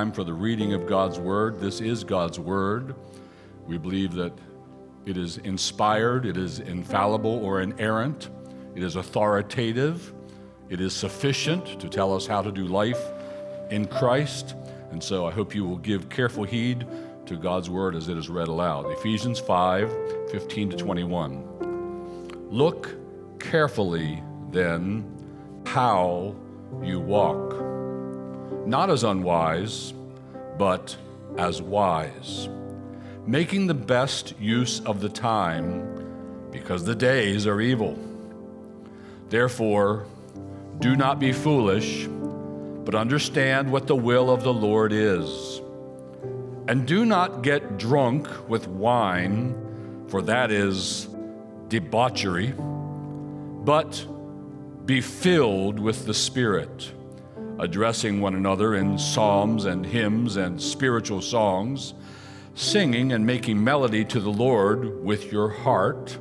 For the reading of God's Word. This is God's Word. We believe that it is inspired, it is infallible or inerrant, it is authoritative, it is sufficient to tell us how to do life in Christ. And so I hope you will give careful heed to God's Word as it is read aloud. Ephesians 5 15 to 21. Look carefully then how you walk not as unwise, but as wise, making the best use of the time because the days are evil. Therefore, do not be foolish, but understand what the will of the Lord is. And do not get drunk with wine, for that is debauchery, but be filled with the Spirit addressing one another in psalms and hymns and spiritual songs, singing and making melody to the Lord with your heart,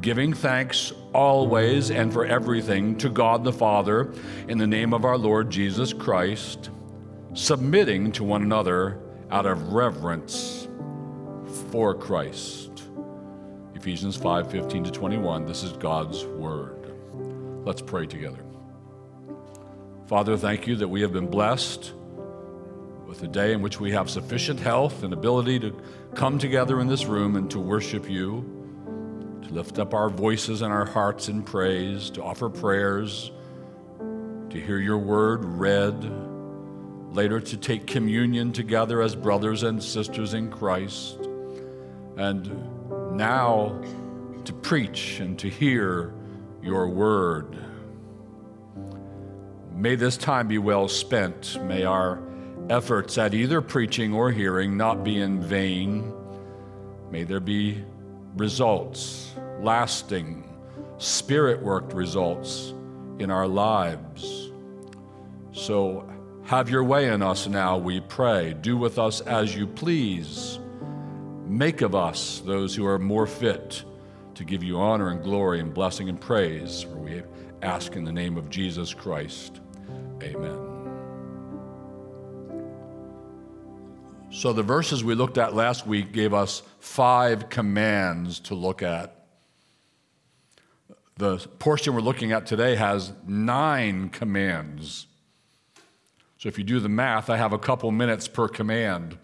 giving thanks always and for everything to God the Father in the name of our Lord Jesus Christ, submitting to one another out of reverence for Christ. Ephesians 5 15 to 21. This is God's word. Let's pray together. Father, thank you that we have been blessed with a day in which we have sufficient health and ability to come together in this room and to worship you, to lift up our voices and our hearts in praise, to offer prayers, to hear your word read, later to take communion together as brothers and sisters in Christ, and now to preach and to hear your word. May this time be well spent. May our efforts at either preaching or hearing not be in vain. May there be results, lasting, spirit worked results in our lives. So have your way in us now, we pray. Do with us as you please. Make of us those who are more fit to give you honor and glory and blessing and praise. For we ask in the name of Jesus Christ. Amen. So, the verses we looked at last week gave us five commands to look at. The portion we're looking at today has nine commands. So, if you do the math, I have a couple minutes per command.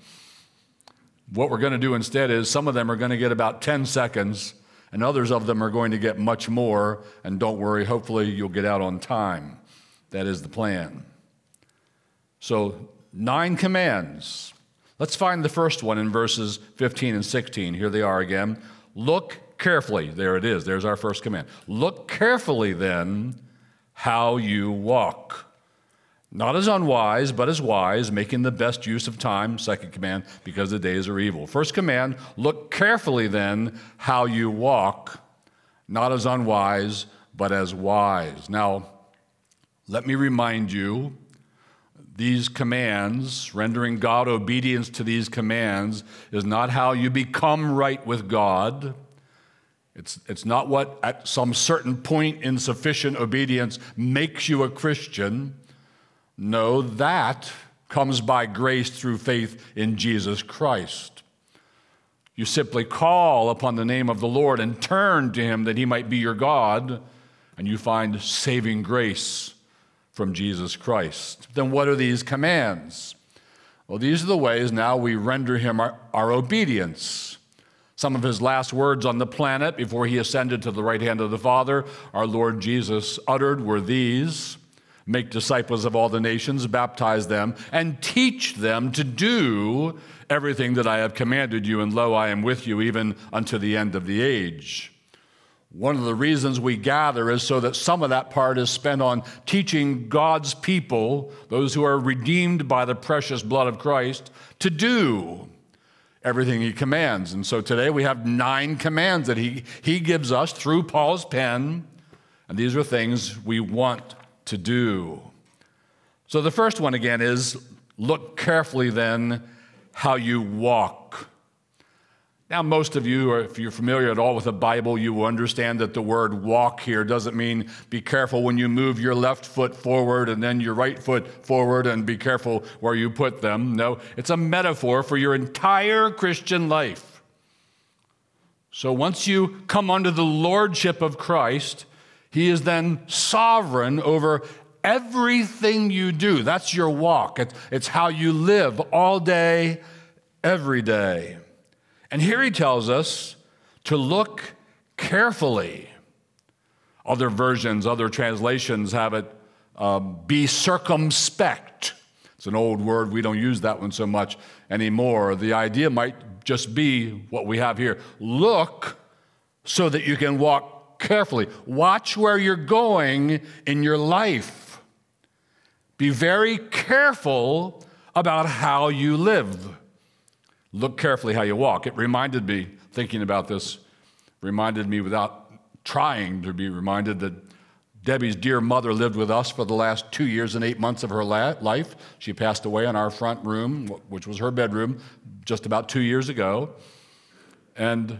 What we're going to do instead is some of them are going to get about 10 seconds, and others of them are going to get much more. And don't worry, hopefully, you'll get out on time. That is the plan. So, nine commands. Let's find the first one in verses 15 and 16. Here they are again. Look carefully. There it is. There's our first command. Look carefully then how you walk. Not as unwise, but as wise, making the best use of time. Second command, because the days are evil. First command, look carefully then how you walk. Not as unwise, but as wise. Now, let me remind you these commands, rendering God obedience to these commands, is not how you become right with God. It's, it's not what, at some certain point in sufficient obedience, makes you a Christian. No, that comes by grace through faith in Jesus Christ. You simply call upon the name of the Lord and turn to Him that He might be your God, and you find saving grace from Jesus Christ. Then what are these commands? Well, these are the ways now we render him our, our, obedience. Some of his last words on the planet before he ascended to the right hand of the Father, our Lord Jesus uttered were these Make disciples of all the nations, baptize them, and teach them to do everything that I have commanded you, and lo, I am with you even unto the end of the age. One of the reasons we gather is so that some of that part is spent on teaching God's people, those who are redeemed by the precious blood of Christ, to do everything He commands. And so today we have nine commands that He, he gives us through Paul's pen, and these are things we want to do. So the first one again is look carefully then how you walk. Now, most of you, or if you're familiar at all with the Bible, you will understand that the word walk here doesn't mean be careful when you move your left foot forward and then your right foot forward and be careful where you put them. No, it's a metaphor for your entire Christian life. So once you come under the lordship of Christ, He is then sovereign over everything you do. That's your walk, it's, it's how you live all day, every day. And here he tells us to look carefully. Other versions, other translations have it um, be circumspect. It's an old word, we don't use that one so much anymore. The idea might just be what we have here look so that you can walk carefully. Watch where you're going in your life. Be very careful about how you live. Look carefully how you walk. It reminded me, thinking about this, reminded me without trying to be reminded that Debbie's dear mother lived with us for the last two years and eight months of her life. She passed away in our front room, which was her bedroom, just about two years ago. And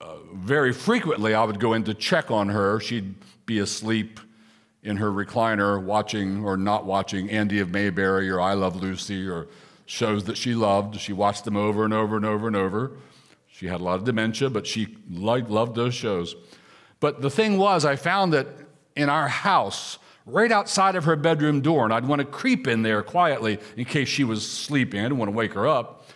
uh, very frequently, I would go in to check on her. She'd be asleep in her recliner, watching or not watching Andy of Mayberry or I Love Lucy or shows that she loved. She watched them over and over and over and over. She had a lot of dementia, but she loved those shows. But the thing was, I found that in our house, right outside of her bedroom door, and I'd want to creep in there quietly in case she was sleeping. I didn't want to wake her up.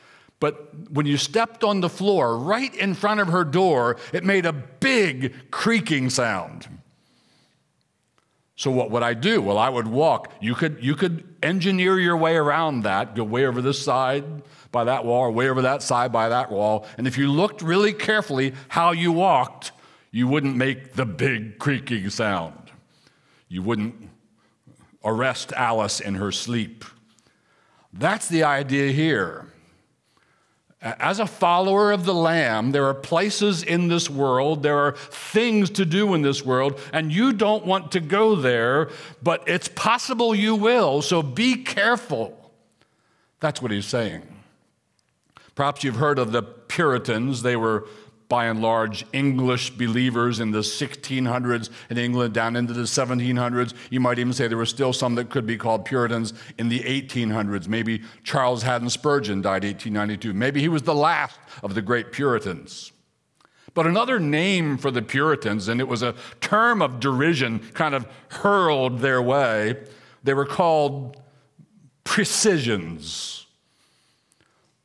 But when you stepped on the floor right in front of her door, it made a big creaking sound. So what would I do? Well, I would walk. You could, you could engineer your way around that, go way over this side by that wall, or way over that side by that wall. And if you looked really carefully how you walked, you wouldn't make the big creaking sound. You wouldn't arrest Alice in her sleep. That's the idea here. As a follower of the Lamb, there are places in this world, there are things to do in this world, and you don't want to go there, but it's possible you will, so be careful. That's what he's saying. Perhaps you've heard of the Puritans. They were by and large, English believers in the 1600s in England down into the 1700s. You might even say there were still some that could be called Puritans in the 1800s. Maybe Charles Haddon Spurgeon died 1892. Maybe he was the last of the great Puritans. But another name for the Puritans, and it was a term of derision kind of hurled their way, they were called precisians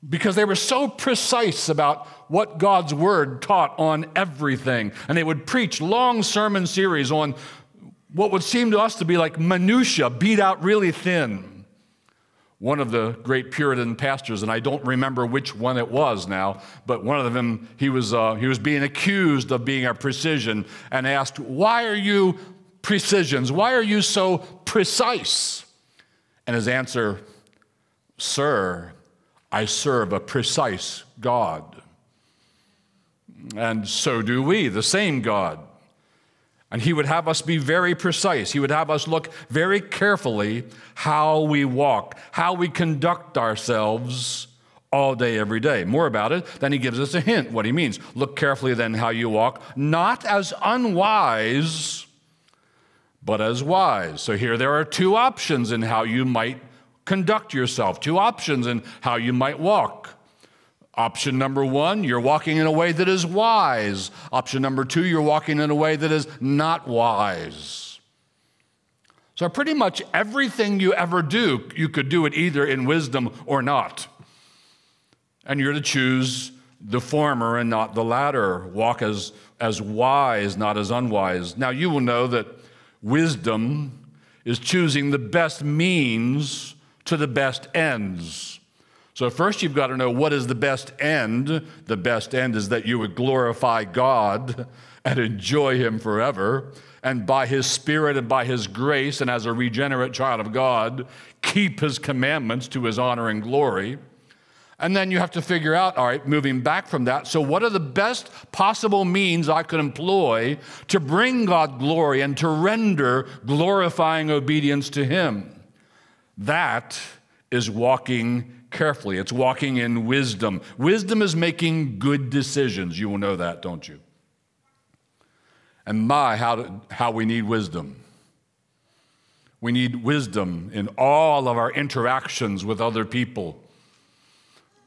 because they were so precise about what God's word taught on everything. And they would preach long sermon series on what would seem to us to be like minutia, beat out really thin. One of the great Puritan pastors, and I don't remember which one it was now, but one of them, he was, uh, he was being accused of being a precisian and asked, Why are you precisians? Why are you so precise? And his answer, Sir, I serve a precise God. And so do we, the same God. And He would have us be very precise. He would have us look very carefully how we walk, how we conduct ourselves all day, every day. More about it, then He gives us a hint what He means. Look carefully then how you walk, not as unwise, but as wise. So here there are two options in how you might conduct yourself, two options in how you might walk. Option number one, you're walking in a way that is wise. Option number two, you're walking in a way that is not wise. So, pretty much everything you ever do, you could do it either in wisdom or not. And you're to choose the former and not the latter. Walk as, as wise, not as unwise. Now, you will know that wisdom is choosing the best means to the best ends. So, first, you've got to know what is the best end. The best end is that you would glorify God and enjoy Him forever. And by His Spirit and by His grace, and as a regenerate child of God, keep His commandments to His honor and glory. And then you have to figure out, all right, moving back from that, so what are the best possible means I could employ to bring God glory and to render glorifying obedience to Him? That is walking carefully. It's walking in wisdom. Wisdom is making good decisions. You will know that, don't you? And my, how, to, how we need wisdom. We need wisdom in all of our interactions with other people.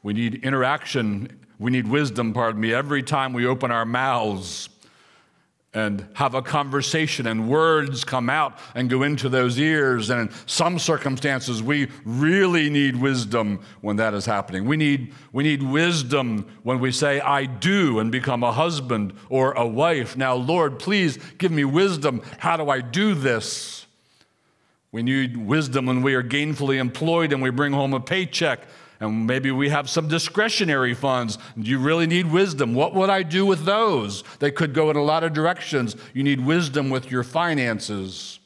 We need interaction, we need wisdom, pardon me, every time we open our mouths and have a conversation and words come out and go into those ears. And in some circumstances, we really need wisdom when that is happening. We need, we need wisdom when we say, I do, and become a husband or a wife. Now, Lord, please give me wisdom. How do I do this? We need wisdom when we are gainfully employed and we bring home a paycheck and maybe we have some discretionary funds. Do you really need wisdom? What would I do with those? They could go in a lot of directions. You need wisdom with your finances.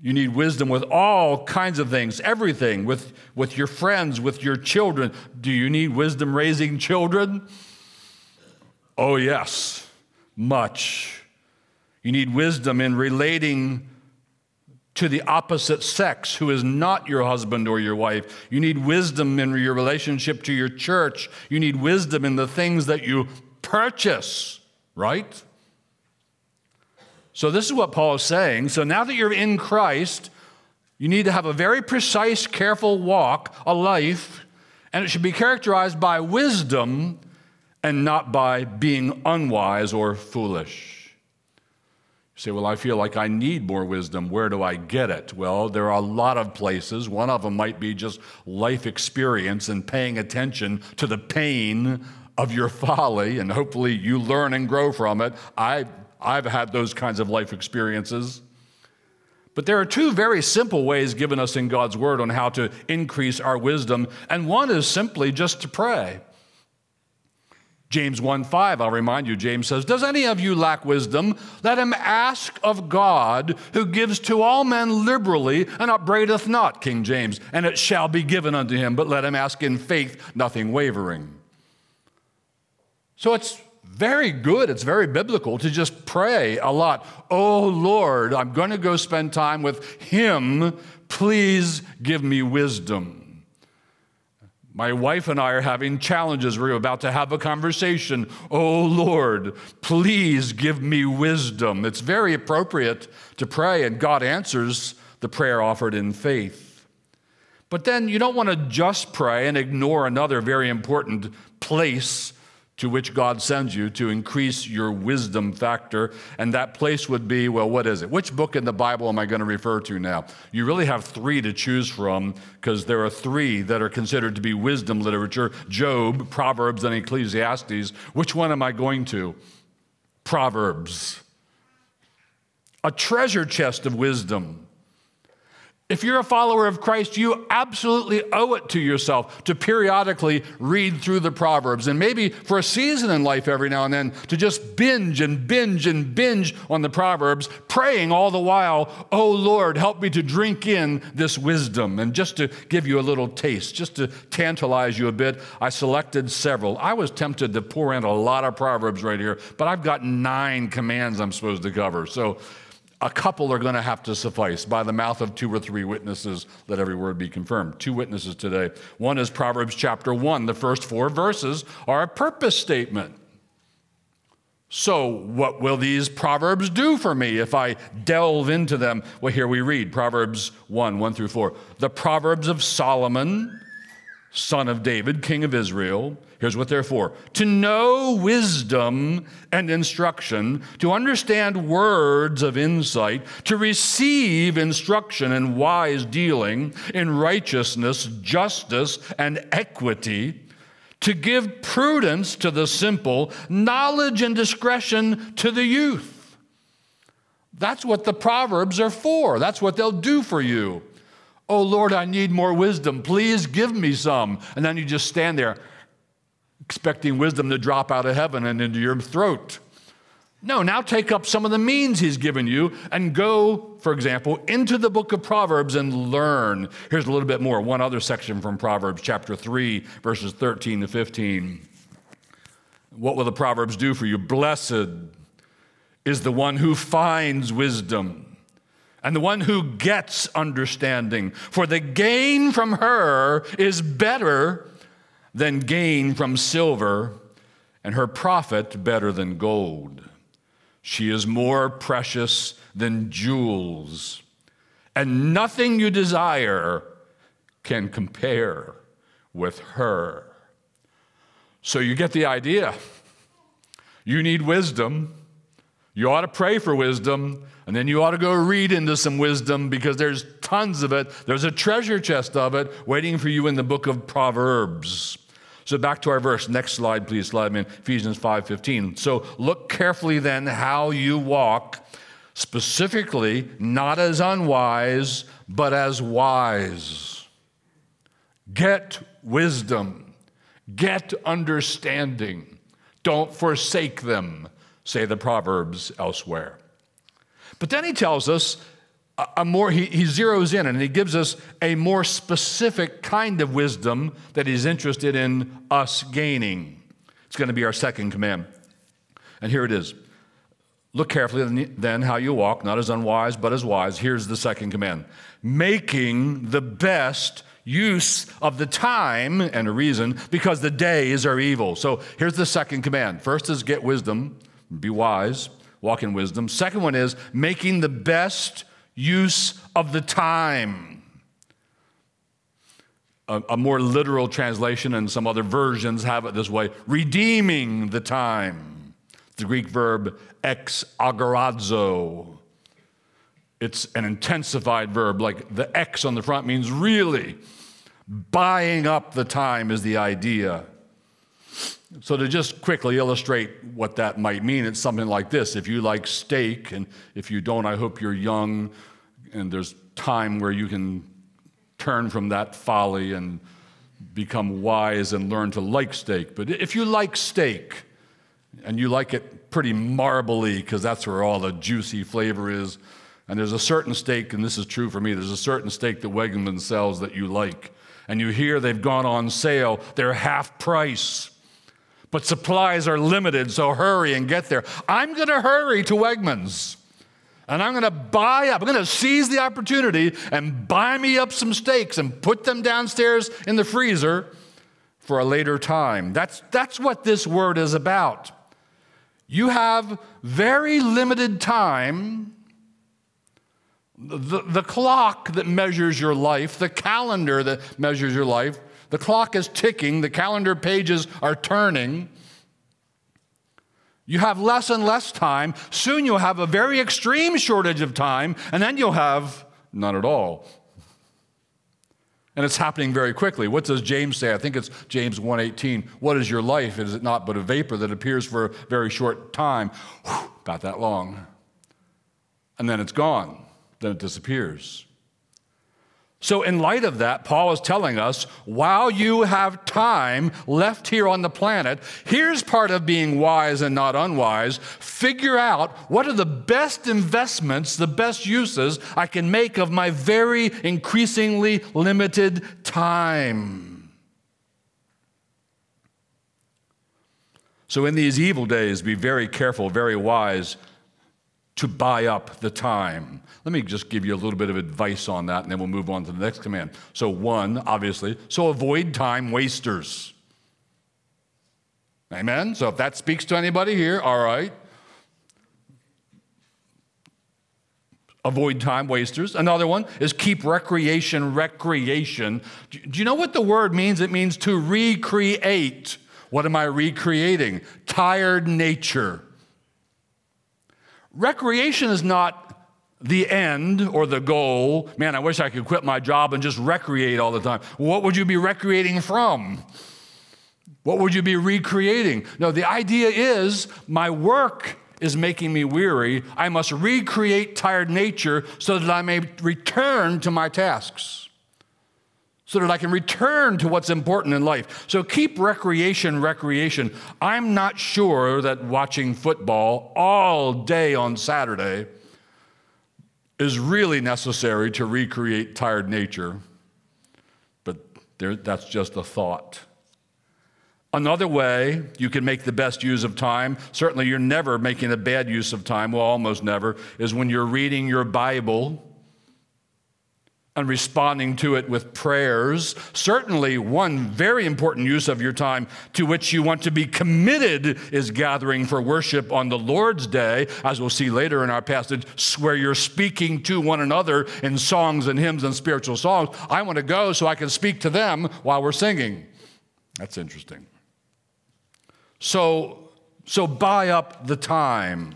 You need wisdom with all kinds of things, everything, with, with your friends, with your children. Do you need wisdom raising children? Oh, yes, much. You need wisdom in relating to the opposite sex who is not your husband or your wife. You need wisdom in your relationship to your church. You need wisdom in the things that you purchase, right? So, this is what Paul is saying. So, now that you're in Christ, you need to have a very precise, careful walk, a life, and it should be characterized by wisdom and not by being unwise or foolish say, Well, I feel like I need more wisdom. Where do I get it? Well, there are a lot of places. One of them might be just life experience and paying attention to the pain of your folly, and hopefully you learn and grow from it. I, I've had those kinds of life experiences. But there are two very simple ways given us in God's Word on how to increase our wisdom, and one is simply just to pray. James 1 5, I'll remind you, James says, Does any of you lack wisdom? Let him ask of God, who gives to all men liberally and upbraideth not, King James, and it shall be given unto him, but let him ask in faith, nothing wavering. So it's very good, it's very biblical to just pray a lot. Oh Lord, I'm going to go spend time with him. Please give me wisdom. My wife and I are having challenges. We're about to have a conversation. Oh Lord, please give me wisdom. It's very appropriate to pray, and God answers the prayer offered in faith. But then you don't want to just pray and ignore another very important place to which God sends you to increase your wisdom factor. And that place would be well, what is it? Which book in the Bible am I going to refer to now? You really have three to choose from because there are three that are considered to be wisdom literature Job, Proverbs, and Ecclesiastes. Which one am I going to? Proverbs. A treasure chest of wisdom. If you're a follower of Christ, you absolutely owe it to yourself to periodically read through the Proverbs and maybe for a season in life every now and then to just binge and binge and binge on the Proverbs, praying all the while, Oh Lord, help me to drink in this wisdom. And just to give you a little taste, just to tantalize you a bit, I selected several. I was tempted to pour in a lot of Proverbs right here, but I've got nine commands I'm supposed to cover. So a couple are going to have to suffice. By the mouth of two or three witnesses, let every word be confirmed. Two witnesses today. One is Proverbs chapter 1. The first four verses are a purpose statement. So, what will these Proverbs do for me if I delve into them? Well, here we read Proverbs 1 1 through 4. The Proverbs of Solomon, son of David, king of Israel Here's what they're for to know wisdom and instruction, to understand words of insight, to receive instruction in wise dealing, in righteousness, justice, and equity, to give prudence to the simple, knowledge and discretion to the youth. That's what the Proverbs are for. That's what they'll do for you. Oh Lord, I need more wisdom. Please give me some. And then you just stand there expecting wisdom to drop out of heaven and into your throat. No, now take up some of the means he's given you and go, for example, into the book of Proverbs and learn. Here's a little bit more. One other section from Proverbs, chapter 3, verses 13 to 15. What will the Proverbs do for you? Blessed is the one who finds wisdom and the one who gets understanding. For the gain from her is better than gain from silver, and her profit better than gold. She is more precious than jewels, and nothing you desire can compare with her. So you get the idea. You need wisdom. You ought to pray for wisdom, and then you ought to go read into some wisdom because there's tons of it. There's a treasure chest of it waiting for you in the book of Proverbs. So back to our verse. Next slide, please. Slide in Ephesians 5:15. So look carefully then how you walk, specifically not as unwise, but as wise. Get wisdom. Get understanding. Don't forsake them, say the Proverbs elsewhere. But then he tells us a more, he, he zeroes in and he gives us a more specific kind of wisdom that he's interested in us gaining. It's going to be our second command. And here it is Look carefully then how you walk, not as unwise, but as wise. Here's the second command making the best use of the time and a reason because the days are evil. So here's the second command. First is get wisdom, be wise, walk in wisdom. Second one is making the best use of the time. A, a, more literal translation and some other versions have it this way redeeming the time. The Greek verb ex agorazo. It's an intensified verb, like the X on the front means really. Buying up the time is the idea. So, to just quickly illustrate what that might mean, it's something like this. If you like steak, and if you don't, I hope you're young and there's time where you can turn from that folly and become wise and learn to like steak. But if you like steak, and you like it pretty marbly because that's where all the juicy flavor is, and there's a certain steak, and this is true for me, there's a certain steak that Wegmans sells that you like, and you hear they've gone on sale, they're half price. But supplies are limited, so hurry and get there. I'm going to hurry to Wegmans. And I'm going to buy up, I'm going to seize the opportunity and buy me up some steaks and put them downstairs in the freezer for a later time. That's, that's what this word is about. You have very limited time the, the clock that measures your life, the calendar that measures your life, the clock is ticking, the calendar pages are turning. You have less and less time. Soon you'll have a very extreme shortage of time, and then you'll have none at all. And it's happening very quickly. What does James say? I think it's James 1:18. What is your life? Is it not but a vapor that appears for a very short time? Whew, about that long. And then it's gone then it disappears. So, in light of that, Paul is telling us while you have time left here on the planet, here's part of being wise and not unwise. Figure out what are the best investments, the best uses I can make of my very increasingly limited time. So, in these evil days, be very careful, very wise to buy up the time. Let me just give you a little bit of advice on that, and then we'll move on to the next command. So, one, obviously, so avoid time wasters. Amen? So, if that speaks to anybody here, all right. Avoid time wasters. Another one is keep recreation recreation. Do you know what the word means? It means to recreate. What am I recreating? Tired nature. Recreation is not the end or the goal. Man, I wish I could quit my job and just recreate all the time. What would you be recreating from? What would you be recreating? No, the idea is my work is making me weary. I must recreate tired nature so that I may return to my tasks so that I can return to what's important in life. So keep recreation, recreation. I'm not sure that watching football all day on Saturday is really necessary to recreate tired nature, but there, that's just a thought. Another way you can make the best use of time, certainly you're never making a bad use of time, well, almost never, is when you're reading your Bible and responding to it with prayers. Certainly, one very important use of your time to which you want to be committed is gathering for worship on the Lord's Day, as we'll see later in our passage, where you're speaking to one another in songs and hymns and spiritual songs. I want to go so I can speak to them while we're singing. That's interesting. So, so buy up the time.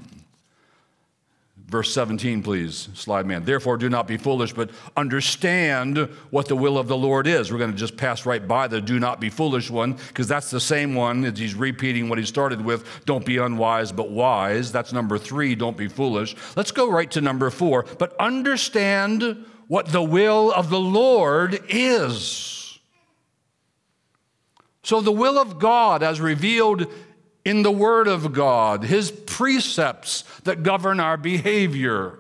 Verse 17, please, slide man. Therefore, do not be foolish, but understand what the will of the Lord is. We're going to just pass right by the do not be foolish one, because that's the same one as he's repeating what he started with don't be unwise, but wise. That's number three, don't be foolish. Let's go right to number four, but understand what the will of the Lord is. So, the will of God, as revealed in the Word of God, His precepts that govern our behavior.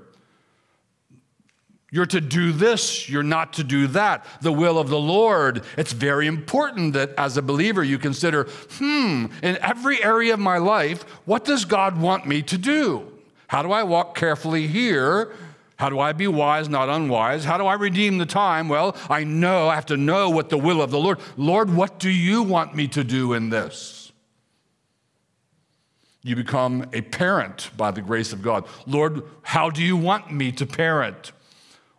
You're to do this, you're not to do that. The will of the Lord. It's very important that as a believer you consider, hmm, in every area of my life, what does God want me to do? How do I walk carefully here? How do I be wise, not unwise? How do I redeem the time? Well, I know, I have to know what the will of the Lord. Lord, what do you want me to do in this? You become a parent by the grace of God. Lord, how do you want me to parent?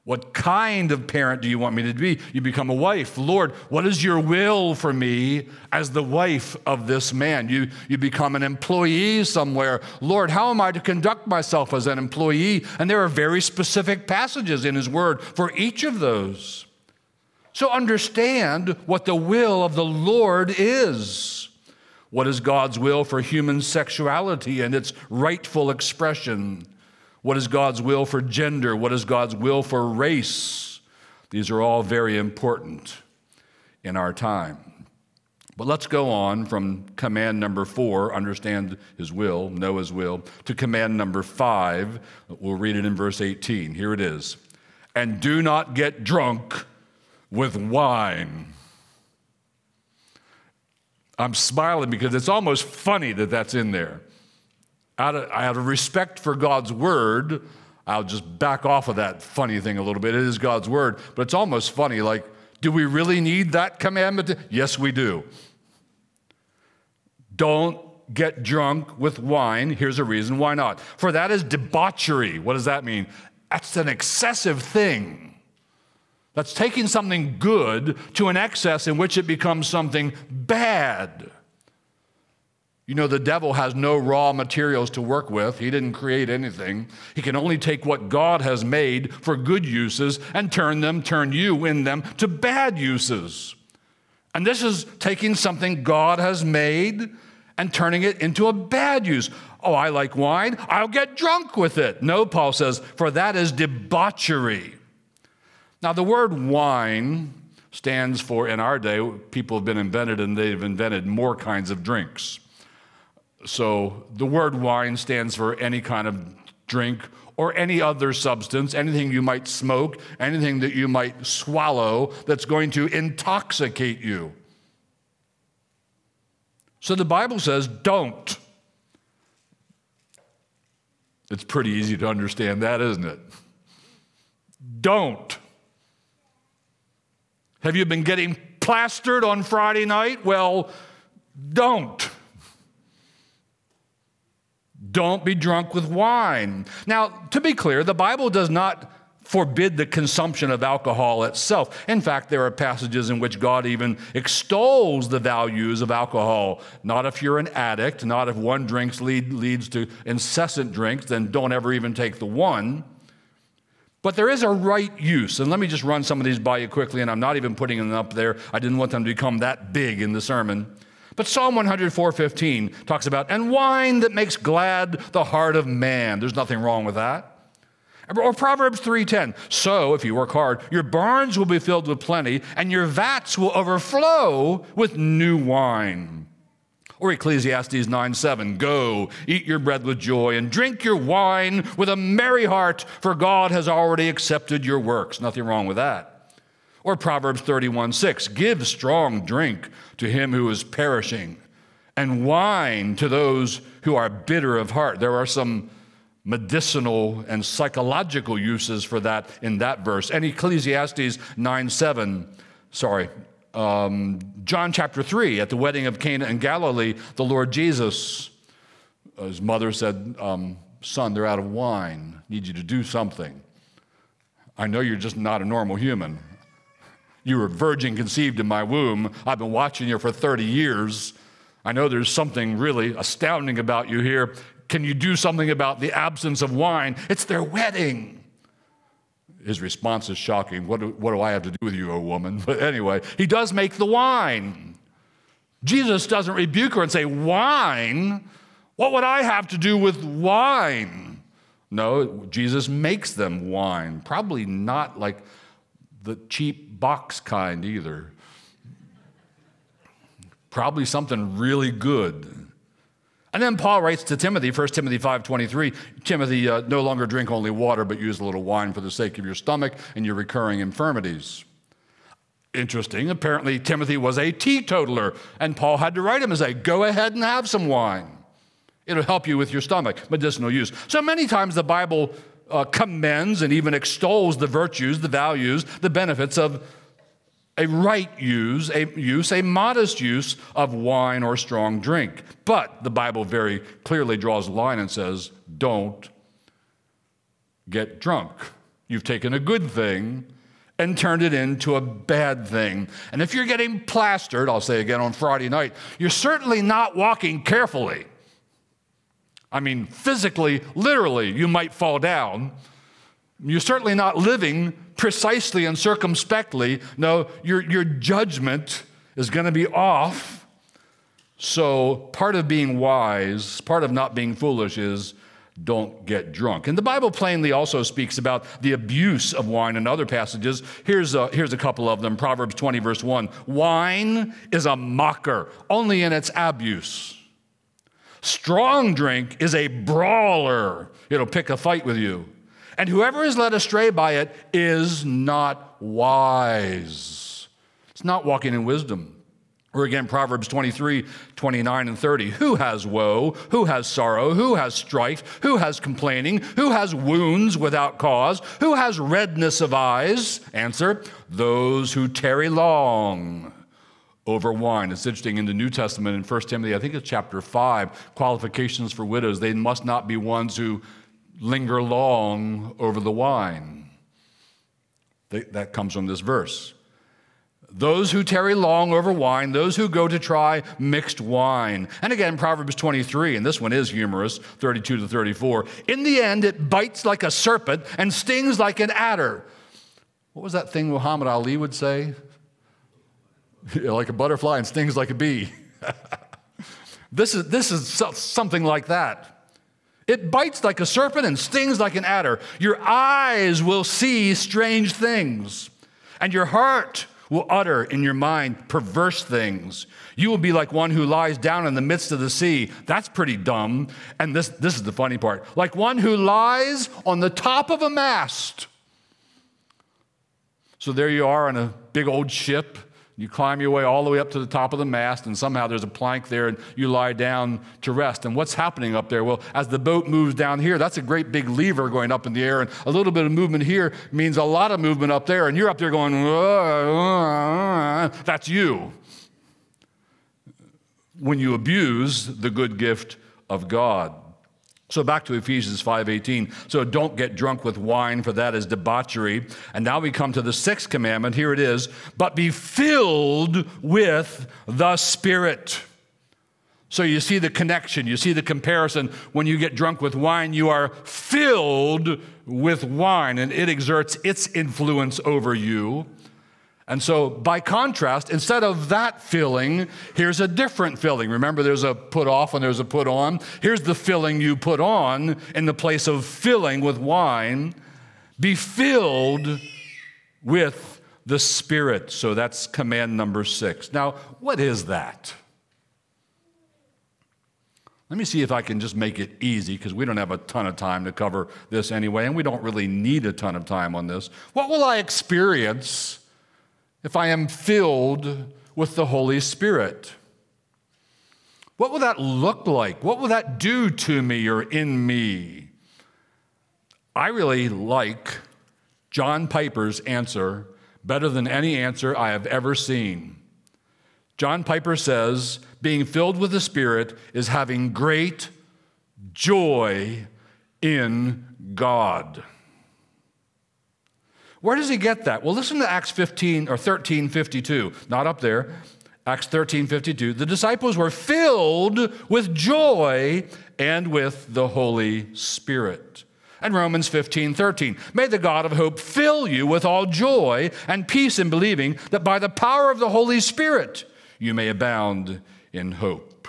What kind of parent do you want me to be? You become a wife. Lord, what is your will for me as the wife of this man? You, you become an employee somewhere. Lord, how am I to conduct myself as an employee? And there are very specific passages in His Word for each of those. So understand what the will of the Lord is. What is God's will for human sexuality and its rightful expression? What is God's will for gender? What is God's will for race? These are all very important in our time. But let's go on from command number four, understand his will, know his will, to command number five. We'll read it in verse 18. Here it is. And do not get drunk with wine I'm smiling because it's almost funny that that's in there. Out of, out of respect for God's word, I'll just back off of that funny thing a little bit. It is God's word, but it's almost funny. Like, do we really need that commandment? Yes, we do. Don't get drunk with wine. Here's a reason why not. For that is debauchery. What does that mean? That's an excessive thing. That's taking something good to an excess in which it becomes something bad. You know, the devil has no raw materials to work with. He didn't create anything. He can only take what God has made for good uses and turn them, turn you in them to bad uses. And this is taking something God has made and turning it into a bad use. Oh, I like wine. I'll get drunk with it. No, Paul says, for that is debauchery. Now, the word wine stands for, in our day, people have been invented and they've invented more kinds of drinks. So the word wine stands for any kind of drink or any other substance, anything you might smoke, anything that you might swallow that's going to intoxicate you. So the Bible says, don't. It's pretty easy to understand that, isn't it? Don't. Have you been getting plastered on Friday night? Well, don't. Don't be drunk with wine. Now, to be clear, the Bible does not forbid the consumption of alcohol itself. In fact, there are passages in which God even extols the values of alcohol. Not if you're an addict, not if one drink lead, leads to incessant drinks, then don't ever even take the one. But there is a right use. And let me just run some of these by you quickly, and I'm not even putting them up there. I didn't want them to become that big in the sermon. But Psalm 104:15 talks about, and wine that makes glad the heart of man. There's nothing wrong with that. Or Proverbs 3:10. So, if you work hard, your barns will be filled with plenty, and your vats will overflow with new wine. Or Ecclesiastes 9 7, go, eat your bread with joy, and drink your wine with a merry heart, for God has already accepted your works. Nothing wrong with that. Or Proverbs 31 6, give strong drink to him who is perishing, and wine to those who are bitter of heart. There are some medicinal and psychological uses for that in that verse. And Ecclesiastes 9 7, sorry, um, John chapter 3, at the wedding of Cana in Galilee, the Lord Jesus, his mother said, um, Son, they're out of wine. Need you to do something. I know you're just not a normal human. You were virgin conceived in my womb. I've been watching you for 30 years. I know there's something really astounding about you here. Can you do something about the absence of wine? It's their wedding. His response is shocking. What do, what do I have to do with you, O woman? But anyway, he does make the wine. Jesus doesn't rebuke her and say, Wine? What would I have to do with wine? No, Jesus makes them wine. Probably not like the cheap box kind either. Probably something really good. And then Paul writes to Timothy, 1 Timothy 5.23, Timothy, uh, no longer drink only water, but use a little wine for the sake of your stomach and your recurring infirmities. Interesting, apparently Timothy was a teetotaler, and Paul had to write him and say, go ahead and have some wine. It'll help you with your stomach, medicinal use. So many times the Bible uh, commends and even extols the virtues, the values, the benefits of a right use, a use, a modest use of wine or strong drink. But the Bible very clearly draws a line and says, don't get drunk. You've taken a good thing and turned it into a bad thing. And if you're getting plastered, I'll say again on Friday night, you're certainly not walking carefully. I mean, physically, literally, you might fall down. You're certainly not living precisely and circumspectly. No, your, your judgment is going to be off. So, part of being wise, part of not being foolish is don't get drunk. And the Bible plainly also speaks about the abuse of wine in other passages. Here's a, here's a couple of them Proverbs 20, verse 1. Wine is a mocker, only in its abuse. Strong drink is a brawler, it'll pick a fight with you. And whoever is led astray by it is not wise. It's not walking in wisdom. Or again, Proverbs 23, 29, and 30. Who has woe? Who has sorrow? Who has strife? Who has complaining? Who has wounds without cause? Who has redness of eyes? Answer those who tarry long over wine. It's interesting in the New Testament in 1 Timothy, I think it's chapter 5, qualifications for widows. They must not be ones who linger long over the wine. That comes from this verse. Those who tarry long over wine, those who go to try mixed wine. And again, Proverbs 23, and this one is humorous, 32 to 34. In the end, it bites like a serpent and stings like an adder. What was that thing Muhammad Ali would say? like a butterfly and stings like a bee. this, is, this is something like that. It bites like a serpent and stings like an adder. Your eyes will see strange things, and your heart will utter in your mind perverse things. You will be like one who lies down in the midst of the sea. That's pretty dumb. And this, this is the funny part like one who lies on the top of a mast. So there you are on a big old ship you climb your way all the way up to the top of the mast, and somehow there's a plank there, and you lie down to rest. And what's happening up there? Well, as the boat moves down here, that's a great big lever going up in the air, and a little bit of movement here means a lot of movement up there, and you're up there going, that's you. When you abuse the good gift of God. So back to Ephesians 5:18. So don't get drunk with wine for that is debauchery. And now we come to the sixth commandment. Here it is, but be filled with the Spirit. So you see the connection, you see the comparison. When you get drunk with wine, you are filled with wine and it exerts its influence over you. And so, by contrast, instead of that filling, here's a different filling. Remember, there's a put off and there's a put on. Here's the filling you put on in the place of filling with wine. Be filled with the Spirit. So, that's command number six. Now, what is that? Let me see if I can just make it easy because we don't have a ton of time to cover this anyway, and we don't really need a ton of time on this. What will I experience? If I am filled with the Holy Spirit? What will that look like? What will that do to me or in me? I really like John Piper's answer better than any answer I have ever seen. John Piper says, being filled with the Spirit is having great joy in God. Where does he get that? Well, listen to Acts 15 or 13 52, not up there. Acts 13 52. The disciples were filled with joy and with the Holy Spirit. And Romans 15 13. May the God of hope fill you with all joy and peace in believing that by the power of the Holy Spirit you may abound in hope.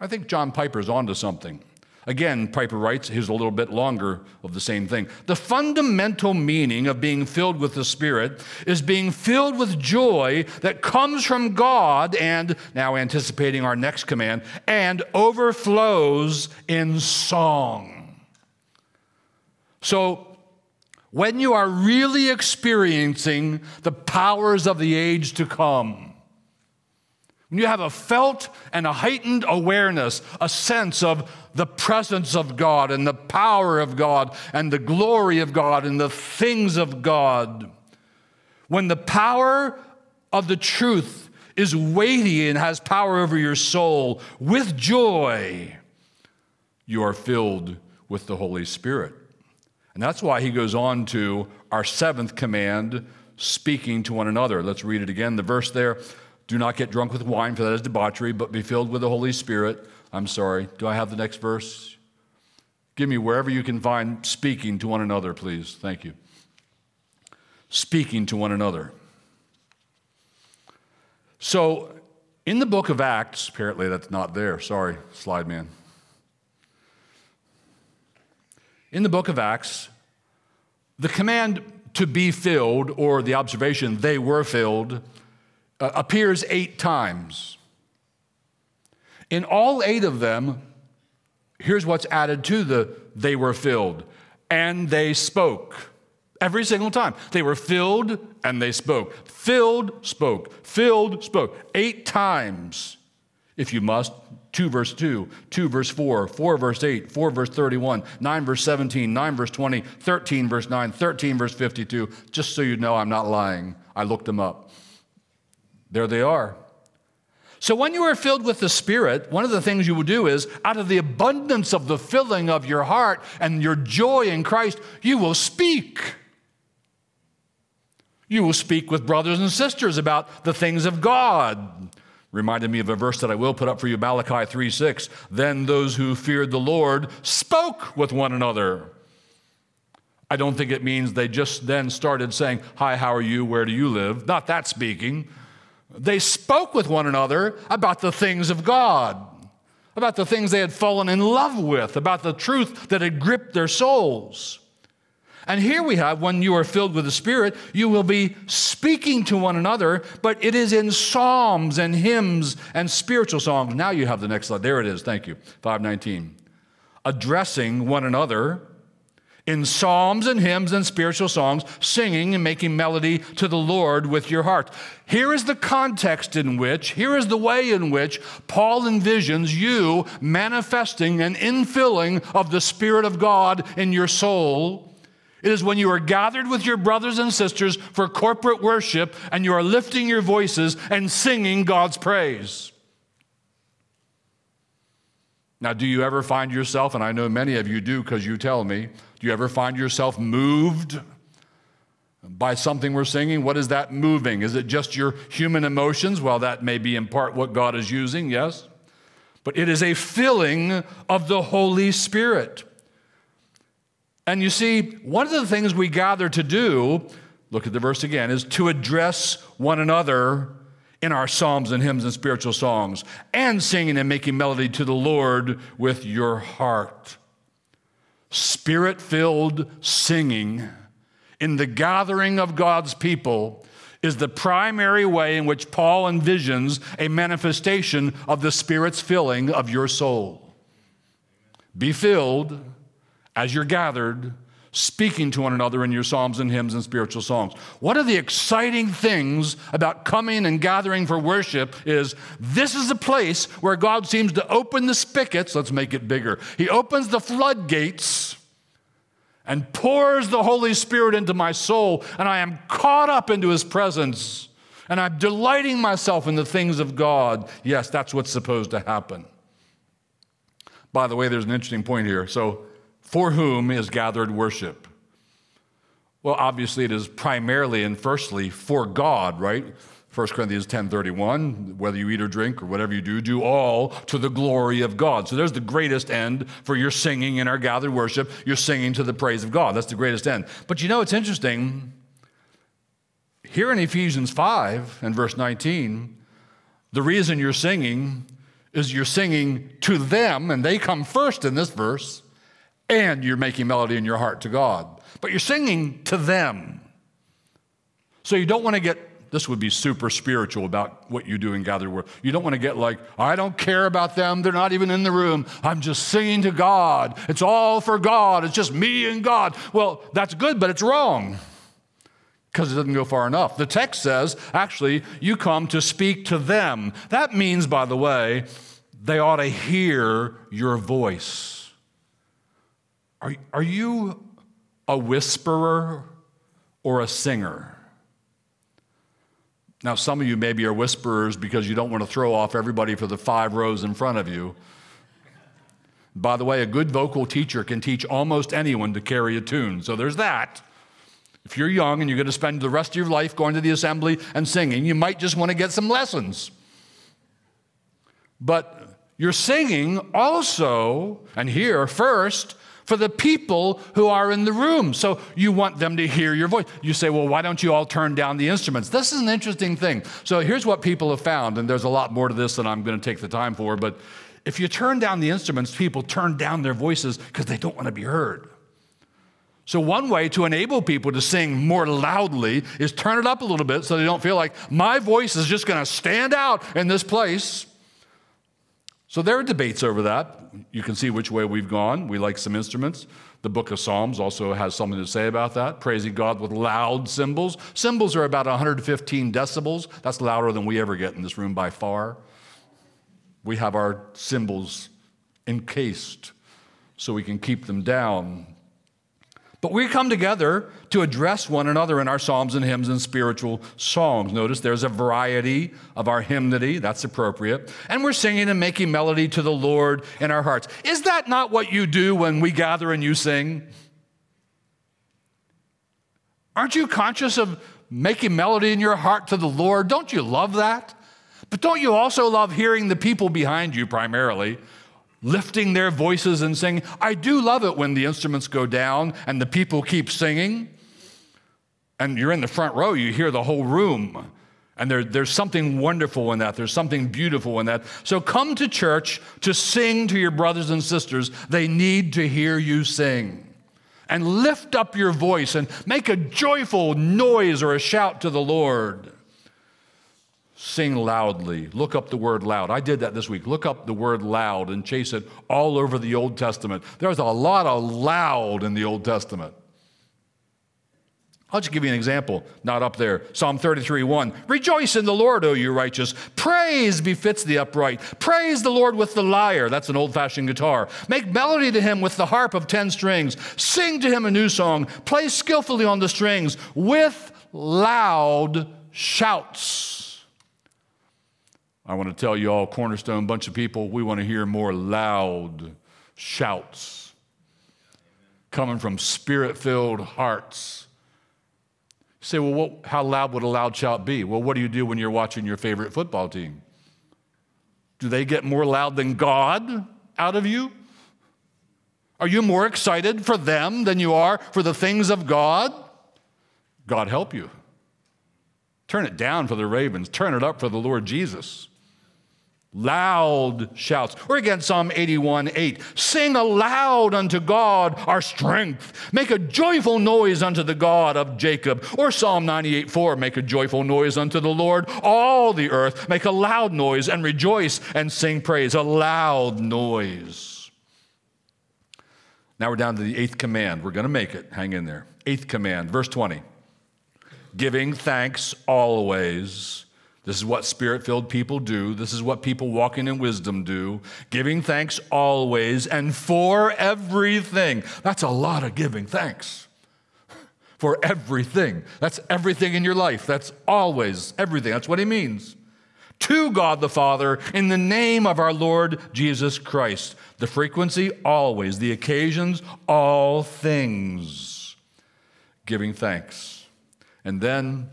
I think John Piper's onto something. Again, Piper writes, here's a little bit longer of the same thing. The fundamental meaning of being filled with the Spirit is being filled with joy that comes from God and, now anticipating our next command, and overflows in song. So, when you are really experiencing the powers of the age to come, when you have a felt and a heightened awareness, a sense of the presence of God and the power of God and the glory of God and the things of God, when the power of the truth is weighty and has power over your soul with joy, you are filled with the Holy Spirit. And that's why he goes on to our seventh command, speaking to one another. Let's read it again. The verse there do not get drunk with wine, for that is debauchery, but be filled with the Holy Spirit. I'm sorry. Do I have the next verse? Give me wherever you can find speaking to one another, please. Thank you. Speaking to one another. So, in the book of Acts, apparently that's not there. Sorry, slide man. In the book of Acts, the command to be filled, or the observation they were filled, uh, appears eight times. In all eight of them, here's what's added to the they were filled and they spoke. Every single time. They were filled and they spoke. Filled, spoke. Filled, spoke. Eight times, if you must. 2 verse 2, 2 verse 4, 4 verse 8, 4 verse 31, 9 verse 17, 9 verse 20, 13 verse 9, 13 verse 52. Just so you know, I'm not lying. I looked them up. There they are. So, when you are filled with the Spirit, one of the things you will do is, out of the abundance of the filling of your heart and your joy in Christ, you will speak. You will speak with brothers and sisters about the things of God. Reminded me of a verse that I will put up for you, Malachi 3 6. Then those who feared the Lord spoke with one another. I don't think it means they just then started saying, Hi, how are you? Where do you live? Not that speaking. They spoke with one another about the things of God, about the things they had fallen in love with, about the truth that had gripped their souls. And here we have, when you are filled with the Spirit, you will be speaking to one another, but it is in psalms and hymns and spiritual songs. Now you have the next slide. There it is. Thank you. 519. Addressing one another in psalms and hymns and spiritual songs, singing and making melody to the Lord with your heart. Here is the context in which, here is the way in which Paul envisions you manifesting an infilling of the Spirit of God in your soul. It is when you are gathered with your brothers and sisters for corporate worship and you are lifting your voices and singing God's praise. Now, do you ever find yourself, and I know many of you do because you tell me, do you ever find yourself moved by something we're singing? What is that moving? Is it just your human emotions? Well, that may be in part what God is using, yes. But it is a filling of the Holy Spirit. And you see, one of the things we gather to do, look at the verse again, is to address one another in our psalms and hymns and spiritual songs, and singing and making melody to the Lord with your heart spirit filled singing in the gathering of God's people is the primary way in which Paul envisions a manifestation of the Spirit's filling of your soul. Be filled as you're gathered speaking to one another in your psalms and hymns and spiritual songs. One of the exciting things about coming and gathering for worship is this is a place where God seems to open the spigots, let's make it bigger. He opens the floodgates and pours the Holy Spirit into my soul, and I am caught up into his presence, and I'm delighting myself in the things of God. Yes, that's what's supposed to happen. By the way, there's an interesting point here. So, for whom is gathered worship? Well, obviously, it is primarily and firstly for God, right? 1 Corinthians 10:31, whether you eat or drink or whatever you do, do all to the glory of God. So there's the greatest end for your singing in our gathered worship. You're singing to the praise of God. That's the greatest end. But you know it's interesting. Here in Ephesians 5 and verse 19, the reason you're singing is you're singing to them, and they come first in this verse, and you're making melody in your heart to God. But you're singing to them. So you don't want to get this would be super spiritual about what you do in gathered worship. You don't want to get like, I don't care about them. They're not even in the room. I'm just singing to God. It's all for God. It's just me and God. Well, that's good, but it's wrong because it doesn't go far enough. The text says, actually, you come to speak to them. That means, by the way, they ought to hear your voice. Are, are you a whisperer or a singer? Now, some of you maybe are whisperers because you don't want to throw off everybody for the five rows in front of you. By the way, a good vocal teacher can teach almost anyone to carry a tune. So there's that. If you're young and you're going to spend the rest of your life going to the assembly and singing, you might just want to get some lessons. But you're singing also, and here first, for the people who are in the room. So you want them to hear your voice. You say, well, why don't you all turn down the instruments? This is an interesting thing. So here's what people have found, and there's a lot more to this than I'm going to take the time for, but if you turn down the instruments, people turn down their voices because they don't want to be heard. So, one way to enable people to sing more loudly is turn it up a little bit so they don't feel like my voice is just going to stand out in this place. So there are debates over that. You can see which way we've gone. We like some instruments. The book of Psalms also has something to say about that, praising God with loud cymbals. Cymbals are about 115 decibels. That's louder than we ever get in this room by far. We have our cymbals encased so we can keep them down. But we come together to address one another in our psalms and hymns and spiritual songs. Notice there's a variety of our hymnody, that's appropriate. And we're singing and making melody to the Lord in our hearts. Is that not what you do when we gather and you sing? Aren't you conscious of making melody in your heart to the Lord? Don't you love that? But don't you also love hearing the people behind you primarily lifting their voices and singing. I do love it when the instruments go down and the people keep singing. And you're in the front row, you hear the whole room. And there, there's something wonderful in that. There's something beautiful in that. So come to church to sing to your brothers and sisters. They need to hear you sing. And lift up your voice and make a joyful noise or a shout to the Lord sing loudly. Look up the word loud. I did that this week. Look up the word loud and chase it all over the Old Testament. There's a lot of loud in the Old Testament. I'll just give you an example, not up there. Psalm 33 1. Rejoice in the Lord, O you righteous. Praise befits the upright. Praise the Lord with the lyre. That's an old fashioned guitar. Make melody to him with the harp of 10 strings. Sing to him a new song. Play skillfully on the strings with loud shouts. I want to tell you all, Cornerstone, bunch of people, we want to hear more loud shouts coming from spirit filled hearts. You say, well, what, how loud would a loud shout be? Well, what do you do when you're watching your favorite football team? Do they get more loud than God out of you? Are you more excited for them than you are for the things of God? God help you. Turn it down for the ravens, turn it up for the Lord Jesus. Loud shouts. Or again, Psalm 81 8. Sing aloud unto God our strength. Make a joyful noise unto the God of Jacob. Or Psalm 98 4. Make a joyful noise unto the Lord, all the earth. Make a loud noise and rejoice and sing praise. A loud noise. Now we're down to the eighth command. We're going to make it. Hang in there. Eighth command, verse 20. Giving thanks always This is what spirit filled people do. This is what people walking in wisdom do. Giving thanks always and for everything. That's a lot of giving thanks. For everything. That's everything in your life. That's always everything. That's what he means. To God the Father in the name of our Lord Jesus Christ. The frequency, always. The occasions, all things. Giving thanks. And then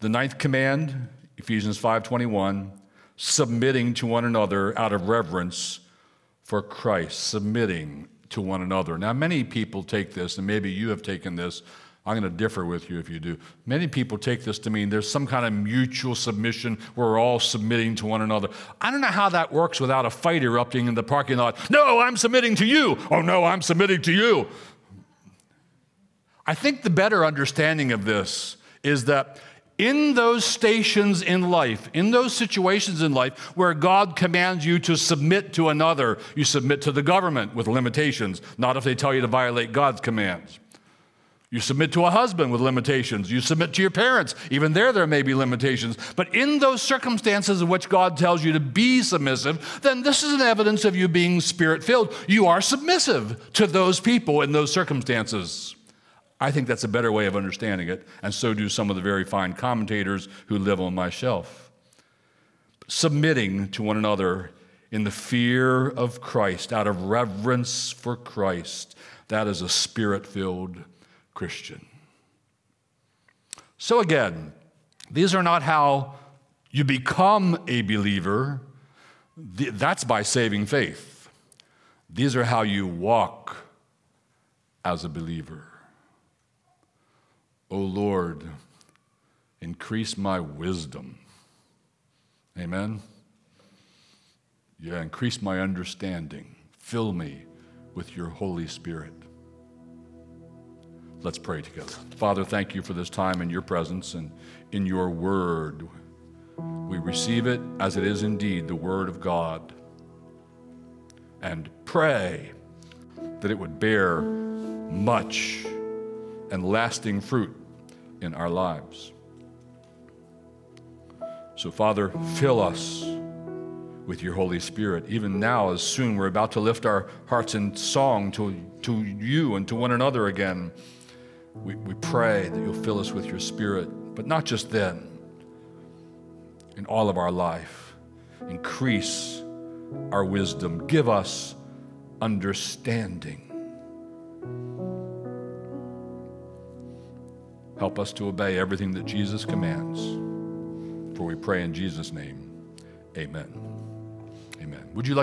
the ninth command, Ephesians 5:21, submitting to one another out of reverence for Christ, submitting to one another. Now, many people take this, and maybe you have taken this. I'm going to differ with you if you do. Many people take this to mean there's some kind of mutual submission where we're all submitting to one another. I don't know how that works without a fight erupting in the parking lot. No, I'm submitting to you. Oh, no, I'm submitting to you. I think the better understanding of this is that in those stations in life, in those situations in life where God commands you to submit to another, you submit to the government with limitations, not if they tell you to violate God's commands. You submit to a husband with limitations. You submit to your parents. Even there, there may be limitations. But in those circumstances in which God tells you to be submissive, then this is an evidence of you being spirit filled. You are submissive to those people in those circumstances. I think that's a better way of understanding it, and so do some of the very fine commentators who live on my shelf. Submitting to one another in the fear of Christ, out of reverence for Christ, that is a spirit filled Christian. So, again, these are not how you become a believer, that's by saving faith. These are how you walk as a believer. O Lord, increase my wisdom. Amen? Yeah, increase my understanding. Fill me with your Holy Spirit. Let's pray together. Father, thank you for this time in your presence and in your word. We receive it as it is indeed the word of God and pray that it would bear much and lasting fruit in our lives. So, Father, fill us with your Holy Spirit. Even now, as soon we're about to lift our hearts in song to, to you and to one another again, we, we pray that you'll fill us with your Spirit, but not just then, in all of our life. Increase our wisdom, give us understanding. Help us to obey everything that Jesus commands. For we pray in Jesus' name, amen. Amen. Would you like